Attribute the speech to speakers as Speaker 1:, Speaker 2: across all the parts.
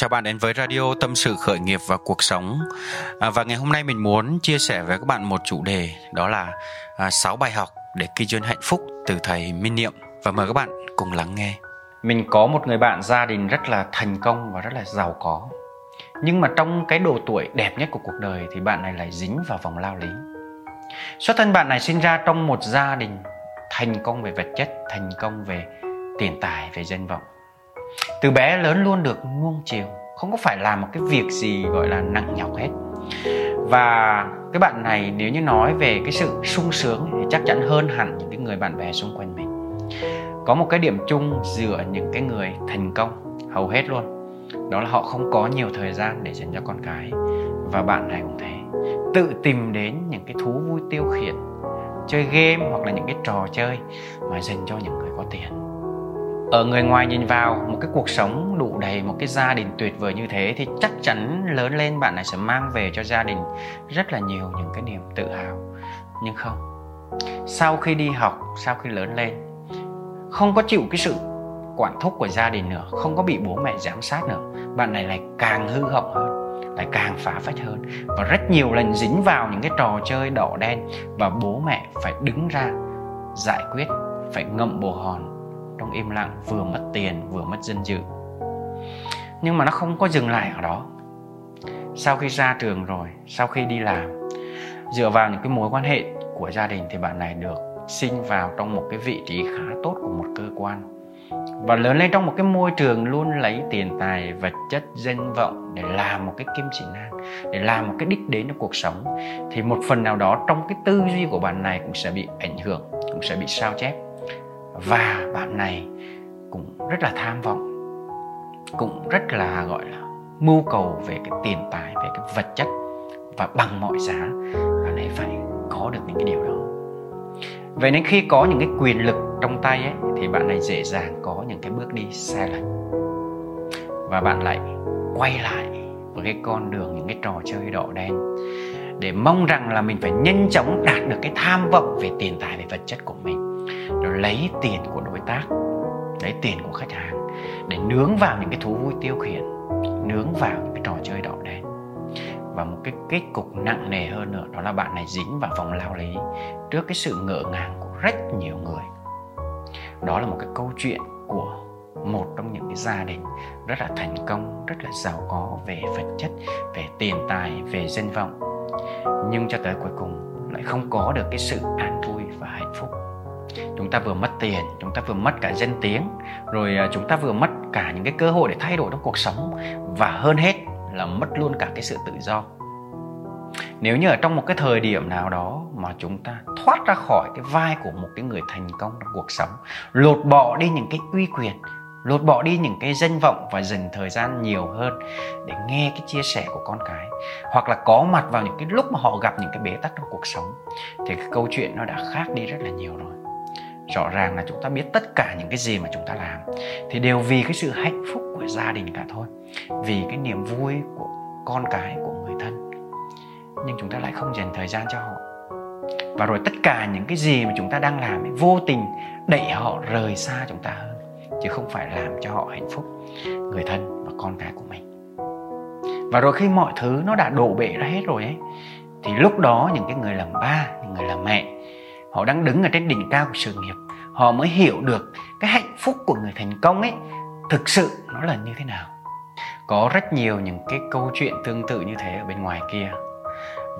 Speaker 1: Chào bạn đến với Radio Tâm sự khởi nghiệp và cuộc sống. À, và ngày hôm nay mình muốn chia sẻ với các bạn một chủ đề đó là à, 6 bài học để kinh doanh hạnh phúc từ thầy Minh Niệm và mời các bạn cùng lắng nghe. Mình có một người bạn gia đình rất là thành công và rất là giàu có. Nhưng mà trong cái độ tuổi đẹp nhất của cuộc đời thì bạn này lại dính vào vòng lao lý. Xuất thân bạn này sinh ra trong một gia đình thành công về vật chất, thành công về tiền tài, về danh vọng từ bé lớn luôn được nuông chiều, không có phải làm một cái việc gì gọi là nặng nhọc hết. Và cái bạn này nếu như nói về cái sự sung sướng thì chắc chắn hơn hẳn những cái người bạn bè xung quanh mình. Có một cái điểm chung giữa những cái người thành công hầu hết luôn, đó là họ không có nhiều thời gian để dành cho con cái. Và bạn này cũng thế, tự tìm đến những cái thú vui tiêu khiển, chơi game hoặc là những cái trò chơi mà dành cho những người có tiền ở người ngoài nhìn vào, một cái cuộc sống đủ đầy, một cái gia đình tuyệt vời như thế, thì chắc chắn lớn lên bạn này sẽ mang về cho gia đình rất là nhiều những cái niềm tự hào. Nhưng không, sau khi đi học, sau khi lớn lên, không có chịu cái sự quản thúc của gia đình nữa, không có bị bố mẹ giám sát nữa, bạn này lại càng hư hỏng hơn, lại càng phá phách hơn. Và rất nhiều lần dính vào những cái trò chơi đỏ đen và bố mẹ phải đứng ra giải quyết, phải ngậm bồ hòn trong im lặng, vừa mất tiền, vừa mất danh dự. Nhưng mà nó không có dừng lại ở đó. Sau khi ra trường rồi, sau khi đi làm, dựa vào những cái mối quan hệ của gia đình thì bạn này được sinh vào trong một cái vị trí khá tốt của một cơ quan. Và lớn lên trong một cái môi trường luôn lấy tiền tài, vật chất, danh vọng để làm một cái kim chỉ nam, để làm một cái đích đến trong cuộc sống, thì một phần nào đó trong cái tư duy của bạn này cũng sẽ bị ảnh hưởng, cũng sẽ bị sao chép và bạn này cũng rất là tham vọng, cũng rất là, gọi là, mưu cầu về cái tiền tài, về cái vật chất và bằng mọi giá bạn ấy phải có được những cái điều đó. Vậy nên khi có những cái quyền lực trong tay ấy, thì bạn này dễ dàng có những cái bước đi sai lệch. Và bạn lại quay lại với cái con đường, những cái trò chơi đỏ đen để mong rằng là mình phải nhanh chóng đạt được cái tham vọng về tiền tài, về vật chất của mình nó lấy tiền của đối tác, lấy tiền của khách hàng để nướng vào những cái thú vui tiêu khiển, nướng vào những cái trò chơi đỏ đen. Và một cái kết cục nặng nề hơn nữa đó là bạn này dính vào vòng lao lý trước cái sự ngỡ ngàng của rất nhiều người. Đó là một cái câu chuyện của một trong những cái gia đình rất là thành công, rất là giàu có về vật chất, về tiền tài, về danh vọng. Nhưng cho tới cuối cùng lại không có được cái sự an vui chúng ta vừa mất tiền, chúng ta vừa mất cả danh tiếng, rồi à, chúng ta vừa mất cả những cái cơ hội để thay đổi trong cuộc sống, và hơn hết là mất luôn cả cái sự tự do. Nếu như ở trong một cái thời điểm nào đó mà chúng ta thoát ra khỏi cái vai của một cái người thành công trong cuộc sống, lột bỏ đi những cái uy quyền, lột bỏ đi những cái danh vọng và dành thời gian nhiều hơn để nghe cái chia sẻ của con cái, hoặc là có mặt vào những cái lúc mà họ gặp những cái bế tắc trong cuộc sống, thì cái câu chuyện nó đã khác đi rất là nhiều rồi rõ ràng là chúng ta biết tất cả những cái gì mà chúng ta làm. Thì đều vì cái sự hạnh phúc của gia đình cả thôi vì cái niềm vui của con cái của người thân. Nhưng chúng ta lại không dành thời gian cho họ. Và rồi tất cả những cái gì mà chúng ta đang làm ấy, vô tình đẩy họ rời xa chúng ta hơn chứ không phải làm cho họ hạnh phúc người thân và con cái của mình. Và rồi khi mọi thứ nó đã đổ bể ra hết rồi ấy thì lúc đó những cái người làm ba những người làm mẹ họ đang đứng ở trên đỉnh cao của sự nghiệp. Họ mới hiểu được cái hạnh phúc của người thành công ấy, thực sự nó là như thế nào. Có rất nhiều những cái câu chuyện tương tự như thế ở bên ngoài kia.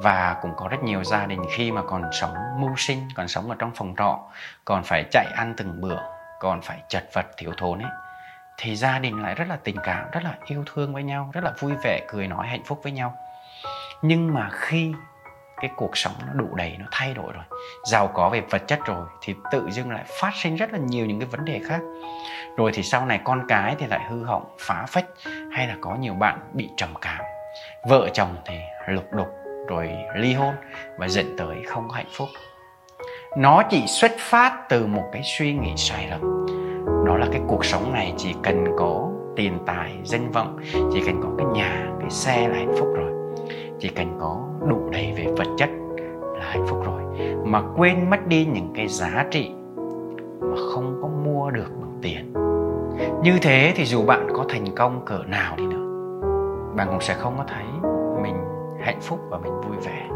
Speaker 1: Và cũng có rất nhiều gia đình khi mà còn sống mưu sinh, còn sống ở trong phòng trọ, còn phải chạy ăn từng bữa, còn phải chật vật thiếu thốn ấy, thì gia đình lại rất là tình cảm, rất là yêu thương với nhau, rất là vui vẻ, cười nói hạnh phúc với nhau. Nhưng mà khi cái cuộc sống nó đủ đầy, nó thay đổi rồi. Giàu có về vật chất rồi thì tự dưng lại phát sinh rất là nhiều những cái vấn đề khác. Rồi thì sau này con cái thì lại hư hỏng, phá phách, hay là có nhiều bạn bị trầm cảm. Vợ chồng thì lục đục rồi ly hôn và dẫn tới không có hạnh phúc. Nó chỉ xuất phát từ một cái suy nghĩ sai lầm. Đó là cái cuộc sống này chỉ cần có tiền tài, danh vọng, chỉ cần có cái nhà, cái xe là hạnh phúc rồi chỉ cần có đủ đầy về vật chất là hạnh phúc rồi. Mà quên mất đi những cái giá trị mà không có mua được bằng tiền. Như thế thì dù bạn có thành công cỡ nào đi nữa, bạn cũng sẽ không có thấy mình hạnh phúc và mình vui vẻ.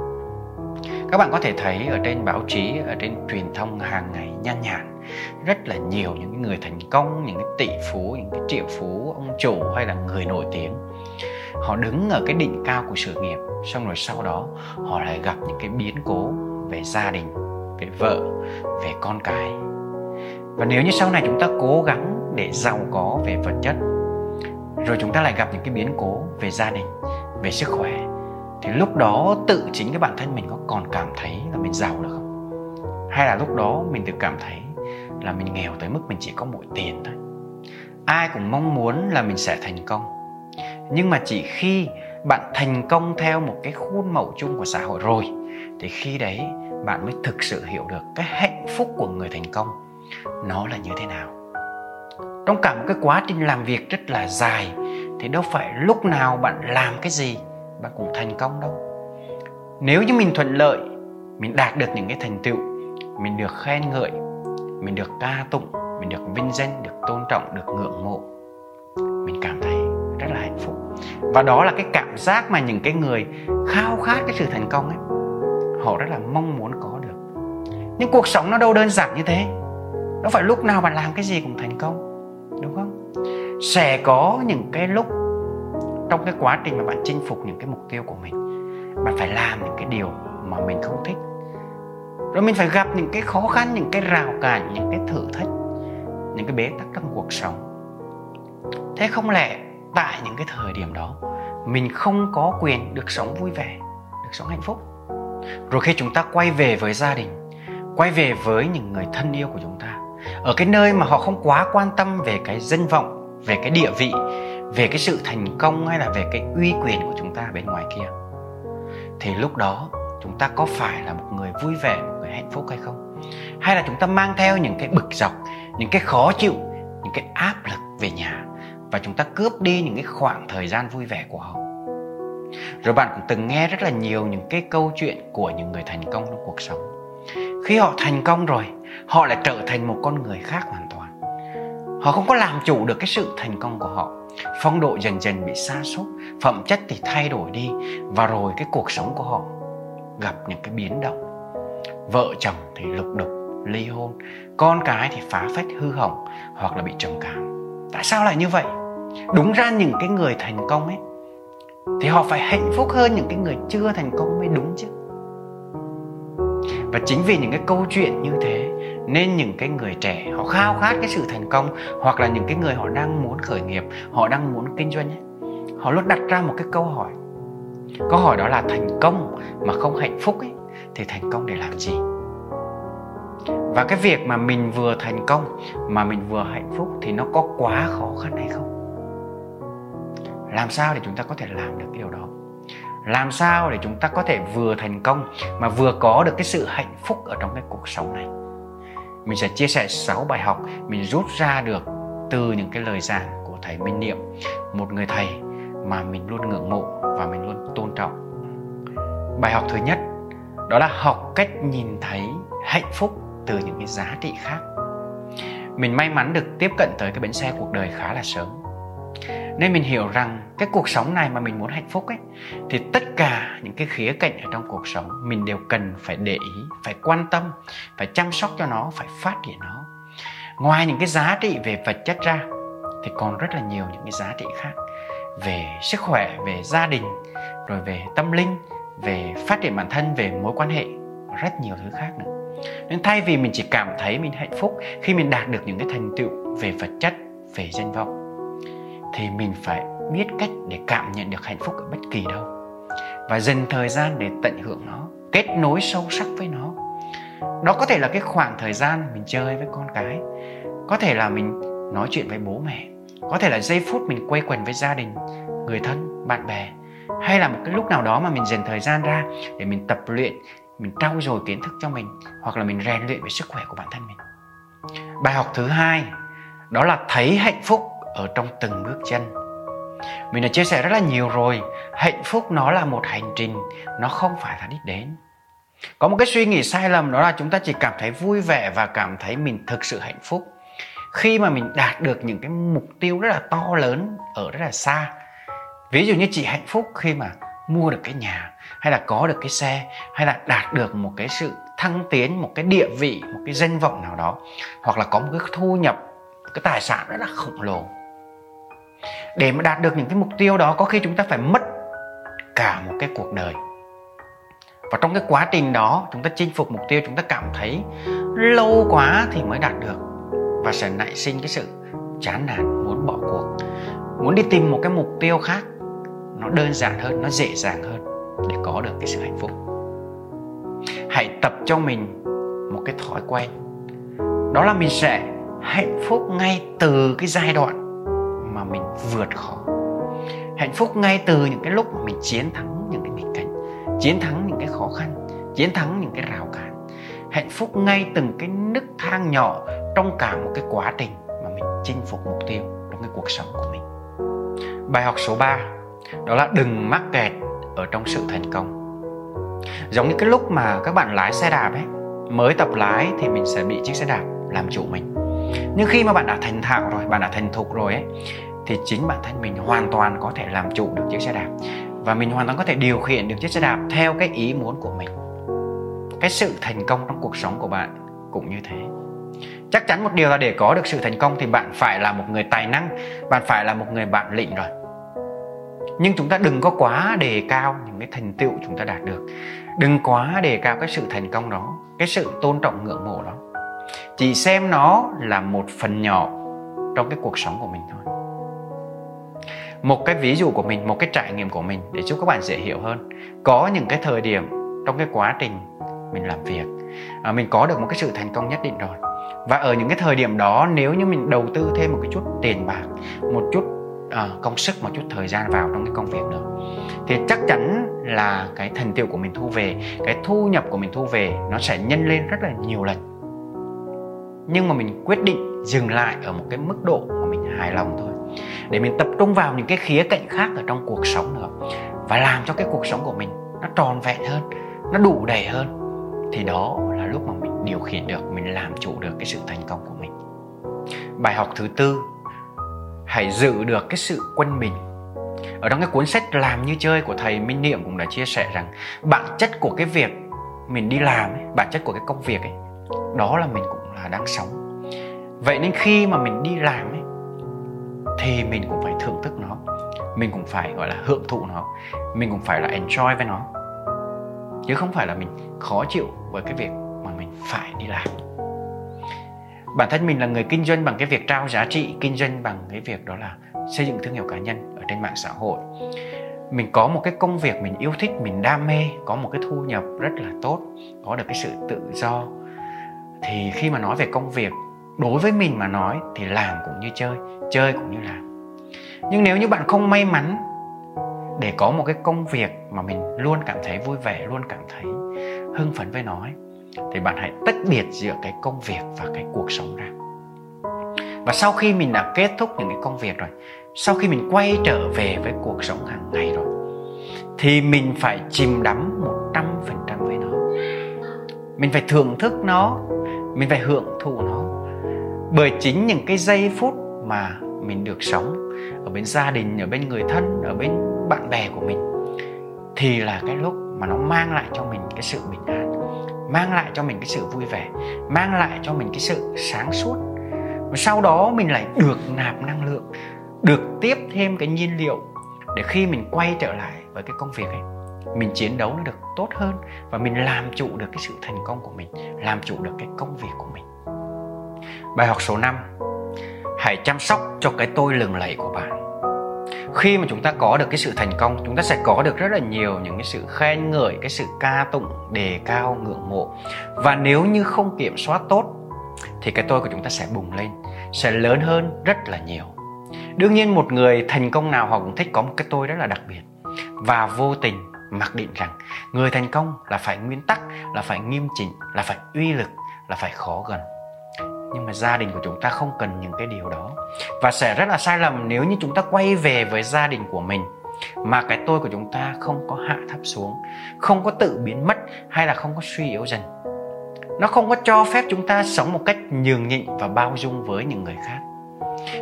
Speaker 1: Các bạn có thể thấy ở trên báo chí, ở trên truyền thông hàng ngày nhan nhản, rất là nhiều những người thành công, những cái tỷ phú, những cái triệu phú, ông chủ hay là người nổi tiếng họ đứng ở cái đỉnh cao của sự nghiệp, xong rồi sau đó họ lại gặp những cái biến cố về gia đình, về vợ, về con cái. Và nếu như sau này chúng ta cố gắng để giàu có về vật chất, rồi chúng ta lại gặp những cái biến cố về gia đình, về sức khỏe, thì lúc đó tự chính cái bản thân mình có còn cảm thấy là mình giàu được không? Hay là lúc đó mình tự cảm thấy là mình nghèo tới mức mình chỉ có mỗi tiền thôi? Ai cũng mong muốn là mình sẽ thành công nhưng mà chỉ khi bạn thành công theo một cái khuôn mẫu chung của xã hội rồi, thì khi đấy bạn mới thực sự hiểu được cái hạnh phúc của người thành công nó là như thế nào. Trong cả một cái quá trình làm việc rất là dài, thì đâu phải lúc nào bạn làm cái gì bạn cũng thành công đâu. Nếu như mình thuận lợi, mình đạt được những cái thành tựu, mình được khen ngợi, mình được ca tụng, mình được vinh danh, được tôn trọng, được ngưỡng mộ, mình cảm và đó là cái cảm giác mà những cái người khao khát cái sự thành công ấy, họ rất là mong muốn có được. Nhưng cuộc sống nó đâu đơn giản như thế. Đâu phải lúc nào bạn làm cái gì cũng thành công, đúng không? Sẽ có những cái lúc trong cái quá trình mà bạn chinh phục những cái mục tiêu của mình, bạn phải làm những cái điều mà mình không thích. Rồi mình phải gặp những cái khó khăn, những cái rào cản, những cái thử thách, những cái bế tắc trong cuộc sống. Thế không lẽ tại những cái thời điểm đó, mình không có quyền được sống vui vẻ, được sống hạnh phúc. Rồi khi chúng ta quay về với gia đình, quay về với những người thân yêu của chúng ta, ở cái nơi mà họ không quá quan tâm về cái danh vọng, về cái địa vị, về cái sự thành công hay là về cái uy quyền của chúng ta bên ngoài kia, thì lúc đó chúng ta có phải là một người vui vẻ, một người hạnh phúc hay không? Hay là chúng ta mang theo những cái bực dọc, những cái khó chịu, những cái áp lực về nhà? Và chúng ta cướp đi những cái khoảng thời gian vui vẻ của họ. Rồi bạn cũng từng nghe rất là nhiều những cái câu chuyện của những người thành công trong cuộc sống. Khi họ thành công rồi, họ lại trở thành một con người khác hoàn toàn. Họ không có làm chủ được cái sự thành công của họ. Phong độ dần dần bị xa sút, phẩm chất thì thay đổi đi. Và rồi cái cuộc sống của họ gặp những cái biến động. Vợ chồng thì lục đục, ly hôn, con cái thì phá phách hư hỏng hoặc là bị trầm cảm. Tại sao lại như vậy? Đúng ra những cái người thành công ấy thì họ phải hạnh phúc hơn những cái người chưa thành công mới đúng chứ. Và chính vì những cái câu chuyện như thế nên những cái người trẻ họ khao khát cái sự thành công hoặc là những cái người họ đang muốn khởi nghiệp họ đang muốn kinh doanh ấy, họ luôn đặt ra một cái câu hỏi. Câu hỏi đó là thành công mà không hạnh phúc ấy thì thành công để làm gì? Và cái việc mà mình vừa thành công mà mình vừa hạnh phúc thì nó có quá khó khăn hay không? Làm sao để chúng ta có thể làm được cái điều đó? Làm sao để chúng ta có thể vừa thành công mà vừa có được cái sự hạnh phúc ở trong cái cuộc sống này? Mình sẽ chia sẻ 6 bài học mình rút ra được từ những cái lời giảng của thầy Minh Niệm, một người thầy mà mình luôn ngưỡng mộ và mình luôn tôn trọng. Bài học thứ nhất, đó là học cách nhìn thấy hạnh phúc từ những cái giá trị khác. Mình may mắn được tiếp cận tới cái bến xe cuộc đời khá là sớm nên mình hiểu rằng cái cuộc sống này mà mình muốn hạnh phúc ấy, thì tất cả những cái khía cạnh ở trong cuộc sống mình đều cần phải để ý, phải quan tâm, phải chăm sóc cho nó, phải phát triển nó. Ngoài những cái giá trị về vật chất ra, thì còn rất là nhiều những cái giá trị khác. Về sức khỏe, về gia đình, rồi về tâm linh, về phát triển bản thân, về mối quan hệ rất nhiều thứ khác nữa. Nên thay vì mình chỉ cảm thấy mình hạnh phúc khi mình đạt được những cái thành tựu về vật chất, về danh vọng thì mình phải biết cách để cảm nhận được hạnh phúc ở bất kỳ đâu. Và dành thời gian để tận hưởng nó, kết nối sâu sắc với nó. Đó có thể là cái khoảng thời gian mình chơi với con cái, có thể là mình nói chuyện với bố mẹ, có thể là giây phút mình quay quần với gia đình, người thân, bạn bè, hay là một cái lúc nào đó mà mình dành thời gian ra để mình tập luyện, mình trau dồi kiến thức cho mình, hoặc là mình rèn luyện về sức khỏe của bản thân mình. Bài học thứ hai, đó là thấy hạnh phúc ở trong từng bước chân. Mình đã chia sẻ rất là nhiều rồi. Hạnh phúc nó là một hành trình, nó không phải là đích đến. Có một cái suy nghĩ sai lầm, đó là chúng ta chỉ cảm thấy vui vẻ và cảm thấy mình thực sự hạnh phúc. Khi mà mình đạt được những cái mục tiêu rất là to lớn ở rất là xa, ví dụ như chị hạnh phúc khi mà mua được cái nhà, hay là có được cái xe, hay là đạt được một cái sự thăng tiến, một cái địa vị, một cái danh vọng nào đó, hoặc là có một cái thu nhập cái tài sản rất là khổng lồ để mà đạt được những cái mục tiêu đó, có khi chúng ta phải mất cả một cái cuộc đời. Và trong cái quá trình đó, chúng ta chinh phục mục tiêu, chúng ta cảm thấy lâu quá thì mới đạt được. Và sẽ nảy sinh cái sự chán nản, muốn bỏ cuộc. Muốn đi tìm một cái mục tiêu khác, nó đơn giản hơn, nó dễ dàng hơn để có được cái sự hạnh phúc. Hãy tập cho mình một cái thói quen. Đó là mình sẽ hạnh phúc ngay từ cái giai đoạn mà mình vượt khó. Hạnh phúc ngay từ những cái lúc mà mình chiến thắng những cái nghịch cảnh, chiến thắng những cái khó khăn, chiến thắng những cái rào cản. Hạnh phúc ngay từng cái nức thang nhỏ trong cả một cái quá trình mà mình chinh phục mục tiêu trong cái cuộc sống của mình. Bài học số 3 đó là đừng mắc kẹt ở trong sự thành công. Giống như cái lúc mà các bạn lái xe đạp ấy, mới tập lái thì mình sẽ bị chiếc xe đạp làm chủ mình nhưng khi mà bạn đã thành thạo rồi, bạn đã thành thục rồi ấy, thì chính bản thân mình hoàn toàn có thể làm chủ được chiếc xe đạp. Và mình hoàn toàn có thể điều khiển được chiếc xe đạp theo cái ý muốn của mình. Cái sự thành công trong cuộc sống của bạn cũng như thế. Chắc chắn một điều là để có được sự thành công thì bạn phải là một người tài năng, bạn phải là một người bạn lĩnh rồi. Nhưng chúng ta đừng có quá đề cao những cái thành tựu chúng ta đạt được. Đừng quá đề cao cái sự thành công đó, cái sự tôn trọng ngưỡng mộ đó chỉ xem nó là một phần nhỏ trong cái cuộc sống của mình thôi. Một cái ví dụ của mình một cái trải nghiệm của mình để giúp các bạn dễ hiểu hơn. Có những cái thời điểm trong cái quá trình mình làm việc à, mình có được một cái sự thành công nhất định rồi. Và ở những cái thời điểm đó nếu như mình đầu tư thêm một cái chút tiền bạc một chút à, công sức một chút thời gian vào trong cái công việc nữa thì chắc chắn là cái thành tiệu của mình thu về cái thu nhập của mình thu về nó sẽ nhân lên rất là nhiều lần nhưng mà mình quyết định dừng lại ở một cái mức độ mà mình hài lòng thôi. Để mình tập trung vào những cái khía cạnh khác ở trong cuộc sống nữa. Và làm cho cái cuộc sống của mình nó tròn vẹn hơn nó đủ đầy hơn. Thì đó là lúc mà mình điều khiển được mình làm chủ được cái sự thành công của mình. Bài học thứ tư hãy giữ được cái sự quân bình. Ở trong cái cuốn sách làm như chơi của thầy Minh Niệm cũng đã chia sẻ rằng bản chất của cái việc mình đi làm ấy, bản chất của cái công việc ấy đó là mình cũng đang sống. Vậy nên khi mà mình đi làm ấy, thì mình cũng phải thưởng thức nó. Mình cũng phải, gọi là, hưởng thụ nó. Mình cũng phải là enjoy với nó. Chứ không phải là mình khó chịu với cái việc mà mình phải đi làm. Bản thân mình là người kinh doanh bằng cái việc trao giá trị, kinh doanh bằng cái việc đó là xây dựng thương hiệu cá nhân ở trên mạng xã hội. Mình có một cái công việc mình yêu thích, mình đam mê, có một cái thu nhập rất là tốt, có được cái sự tự do thì khi mà nói về công việc đối với mình mà nói thì làm cũng như chơi chơi cũng như làm. Nhưng nếu như bạn không may mắn để có một cái công việc mà mình luôn cảm thấy vui vẻ luôn cảm thấy hưng phấn với nó ấy, thì bạn hãy tách biệt giữa cái công việc và cái cuộc sống ra. Và sau khi mình đã kết thúc những cái công việc rồi sau khi mình quay trở về với cuộc sống hàng ngày rồi thì mình phải chìm đắm một trăm phần trăm với nó. Mình phải thưởng thức nó mình phải hưởng thụ nó. Bởi chính những cái giây phút mà mình được sống ở bên gia đình, ở bên người thân, ở bên bạn bè của mình, thì là cái lúc mà nó mang lại cho mình cái sự bình an, mang lại cho mình cái sự vui vẻ, mang lại cho mình cái sự sáng suốt. Và sau đó mình lại được nạp năng lượng, được tiếp thêm cái nhiên liệu để khi mình quay trở lại với cái công việc ấy mình chiến đấu nó được tốt hơn và mình làm chủ được cái sự thành công của mình, làm chủ được cái công việc của mình. Bài học số 5 hãy chăm sóc cho cái tôi lừng lẫy của bạn. Khi mà chúng ta có được cái sự thành công, chúng ta sẽ có được rất là nhiều những cái sự khen ngợi, cái sự ca tụng, đề cao, ngưỡng mộ. Và nếu như không kiểm soát tốt, thì cái tôi của chúng ta sẽ bùng lên, sẽ lớn hơn rất là nhiều. Đương nhiên, một người thành công nào họ cũng thích có một cái tôi rất là đặc biệt và vô tình mặc định rằng người thành công là phải nguyên tắc, là phải nghiêm chỉnh, là phải uy lực, là phải khó gần. Nhưng mà gia đình của chúng ta không cần những cái điều đó. Và sẽ rất là sai lầm nếu như chúng ta quay về với gia đình của mình, mà cái tôi của chúng ta không có hạ thấp xuống, không có tự biến mất hay là không có suy yếu dần. Nó không có cho phép chúng ta sống một cách nhường nhịn và bao dung với những người khác.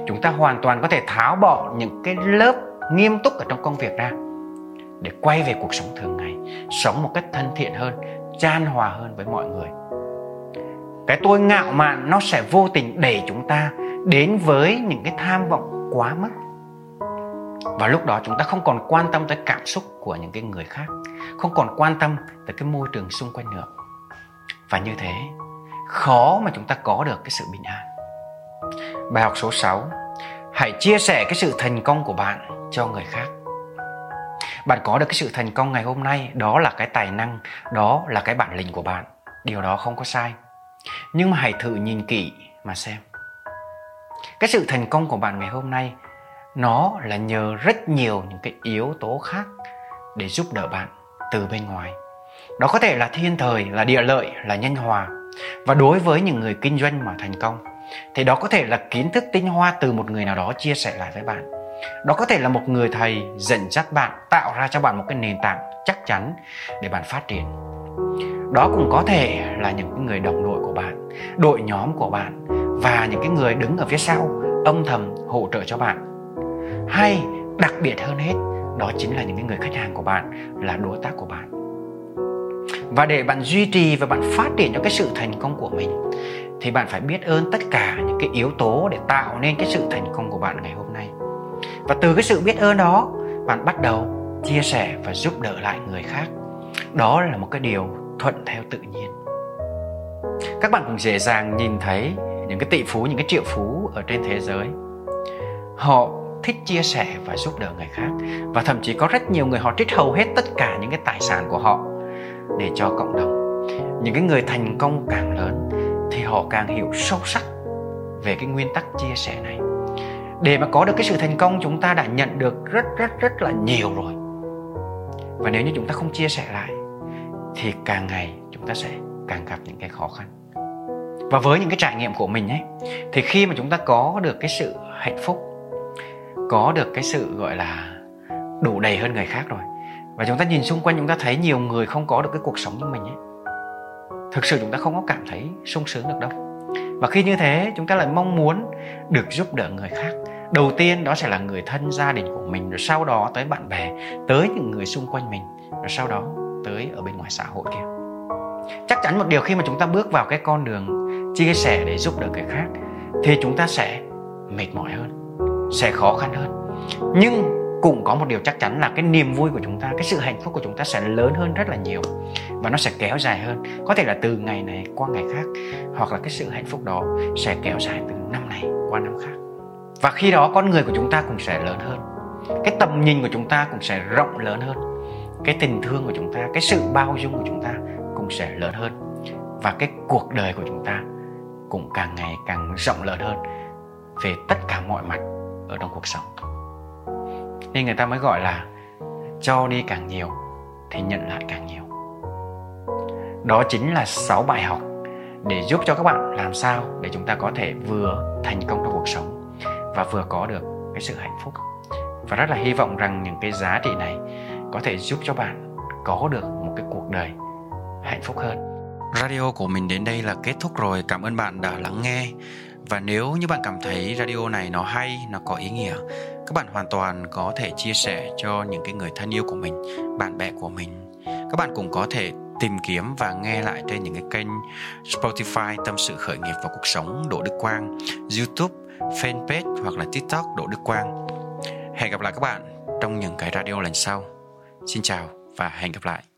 Speaker 1: Chúng ta hoàn toàn có thể tháo bỏ những cái lớp nghiêm túc ở trong công việc ra để quay về cuộc sống thường ngày, sống một cách thân thiện hơn, chan hòa hơn với mọi người. Cái tôi ngạo mạn nó sẽ vô tình đẩy chúng ta đến với những cái tham vọng quá mức. Và lúc đó chúng ta không còn quan tâm tới cảm xúc của những cái người khác, không còn quan tâm tới cái môi trường xung quanh nữa. Và như thế, khó mà chúng ta có được cái sự bình an. Bài học số 6 hãy chia sẻ cái sự thành công của bạn cho người khác bạn có được cái sự thành công ngày hôm nay, đó là cái tài năng, đó là cái bản lĩnh của bạn. Điều đó không có sai. Nhưng mà hãy thử nhìn kỹ mà xem. Cái sự thành công của bạn ngày hôm nay, nó là nhờ rất nhiều những cái yếu tố khác để giúp đỡ bạn từ bên ngoài. Đó có thể là thiên thời, là địa lợi, là nhân hòa. Và đối với những người kinh doanh mà thành công, thì đó có thể là kiến thức tinh hoa từ một người nào đó chia sẻ lại với bạn đó có thể là một người thầy dẫn dắt bạn, tạo ra cho bạn một cái nền tảng chắc chắn để bạn phát triển. Đó cũng có thể là những người đồng đội của bạn, đội nhóm của bạn và những cái người đứng ở phía sau, âm thầm hỗ trợ cho bạn. Hay đặc biệt hơn hết, đó chính là những cái người khách hàng của bạn, là đối tác của bạn. Và để bạn duy trì và bạn phát triển cho cái sự thành công của mình, thì bạn phải biết ơn tất cả những cái yếu tố để tạo nên cái sự thành công của bạn ngày hôm nay và từ cái sự biết ơn đó, bạn bắt đầu chia sẻ và giúp đỡ lại người khác. Đó là một cái điều thuận theo tự nhiên. Các bạn cũng dễ dàng nhìn thấy những cái tỷ phú, những cái triệu phú ở trên thế giới. Họ thích chia sẻ và giúp đỡ người khác. Và thậm chí có rất nhiều người họ trích hầu hết tất cả những cái tài sản của họ để cho cộng đồng. Những cái người thành công càng lớn thì họ càng hiểu sâu sắc về cái nguyên tắc chia sẻ này để mà có được cái sự thành công, chúng ta đã nhận được rất rất rất là nhiều rồi. Và nếu như chúng ta không chia sẻ lại, thì càng ngày chúng ta sẽ càng gặp những cái khó khăn. Và với những cái trải nghiệm của mình ấy, thì khi mà chúng ta có được cái sự hạnh phúc, có được cái sự, gọi là, đủ đầy hơn người khác rồi, và chúng ta nhìn xung quanh chúng ta thấy nhiều người không có được cái cuộc sống như mình ấy, thực sự chúng ta không có cảm thấy sung sướng được đâu. Và khi như thế, chúng ta lại mong muốn được giúp đỡ người khác đầu tiên đó sẽ là người thân gia đình của mình, rồi sau đó tới bạn bè, tới những người xung quanh mình, rồi sau đó tới ở bên ngoài xã hội kia. Chắc chắn một điều khi mà chúng ta bước vào cái con đường chia sẻ để giúp đỡ người khác, thì chúng ta sẽ mệt mỏi hơn, sẽ khó khăn hơn. Nhưng cũng có một điều chắc chắn là cái niềm vui của chúng ta, cái sự hạnh phúc của chúng ta sẽ lớn hơn rất là nhiều và nó sẽ kéo dài hơn. Có thể là từ ngày này qua ngày khác, hoặc là cái sự hạnh phúc đó sẽ kéo dài từ năm này qua năm khác và khi đó con người của chúng ta cũng sẽ lớn hơn. Cái tầm nhìn của chúng ta cũng sẽ rộng lớn hơn. Cái tình thương của chúng ta, cái sự bao dung của chúng ta cũng sẽ lớn hơn. Và cái cuộc đời của chúng ta cũng càng ngày càng rộng lớn hơn về tất cả mọi mặt ở trong cuộc sống. Nên người ta mới gọi là cho đi càng nhiều thì nhận lại càng nhiều. Đó chính là 6 bài học để giúp cho các bạn làm sao để chúng ta có thể vừa thành công trong cuộc sống và vừa có được cái sự hạnh phúc. Và rất là hy vọng rằng những cái giá trị này có thể giúp cho bạn có được một cái cuộc đời hạnh phúc hơn. Radio của mình đến đây là kết thúc rồi. Cảm ơn bạn đã lắng nghe. Và nếu như bạn cảm thấy radio này nó hay nó có ý nghĩa các bạn hoàn toàn có thể chia sẻ cho những cái người thân yêu của mình bạn bè của mình. Các bạn cũng có thể tìm kiếm và nghe lại trên những cái kênh Spotify tâm sự khởi nghiệp và cuộc sống Đỗ Đức Quang, YouTube, fanpage hoặc là TikTok Đỗ Đức Quang. Hẹn gặp lại các bạn trong những cái radio lần sau. Xin chào và hẹn gặp lại.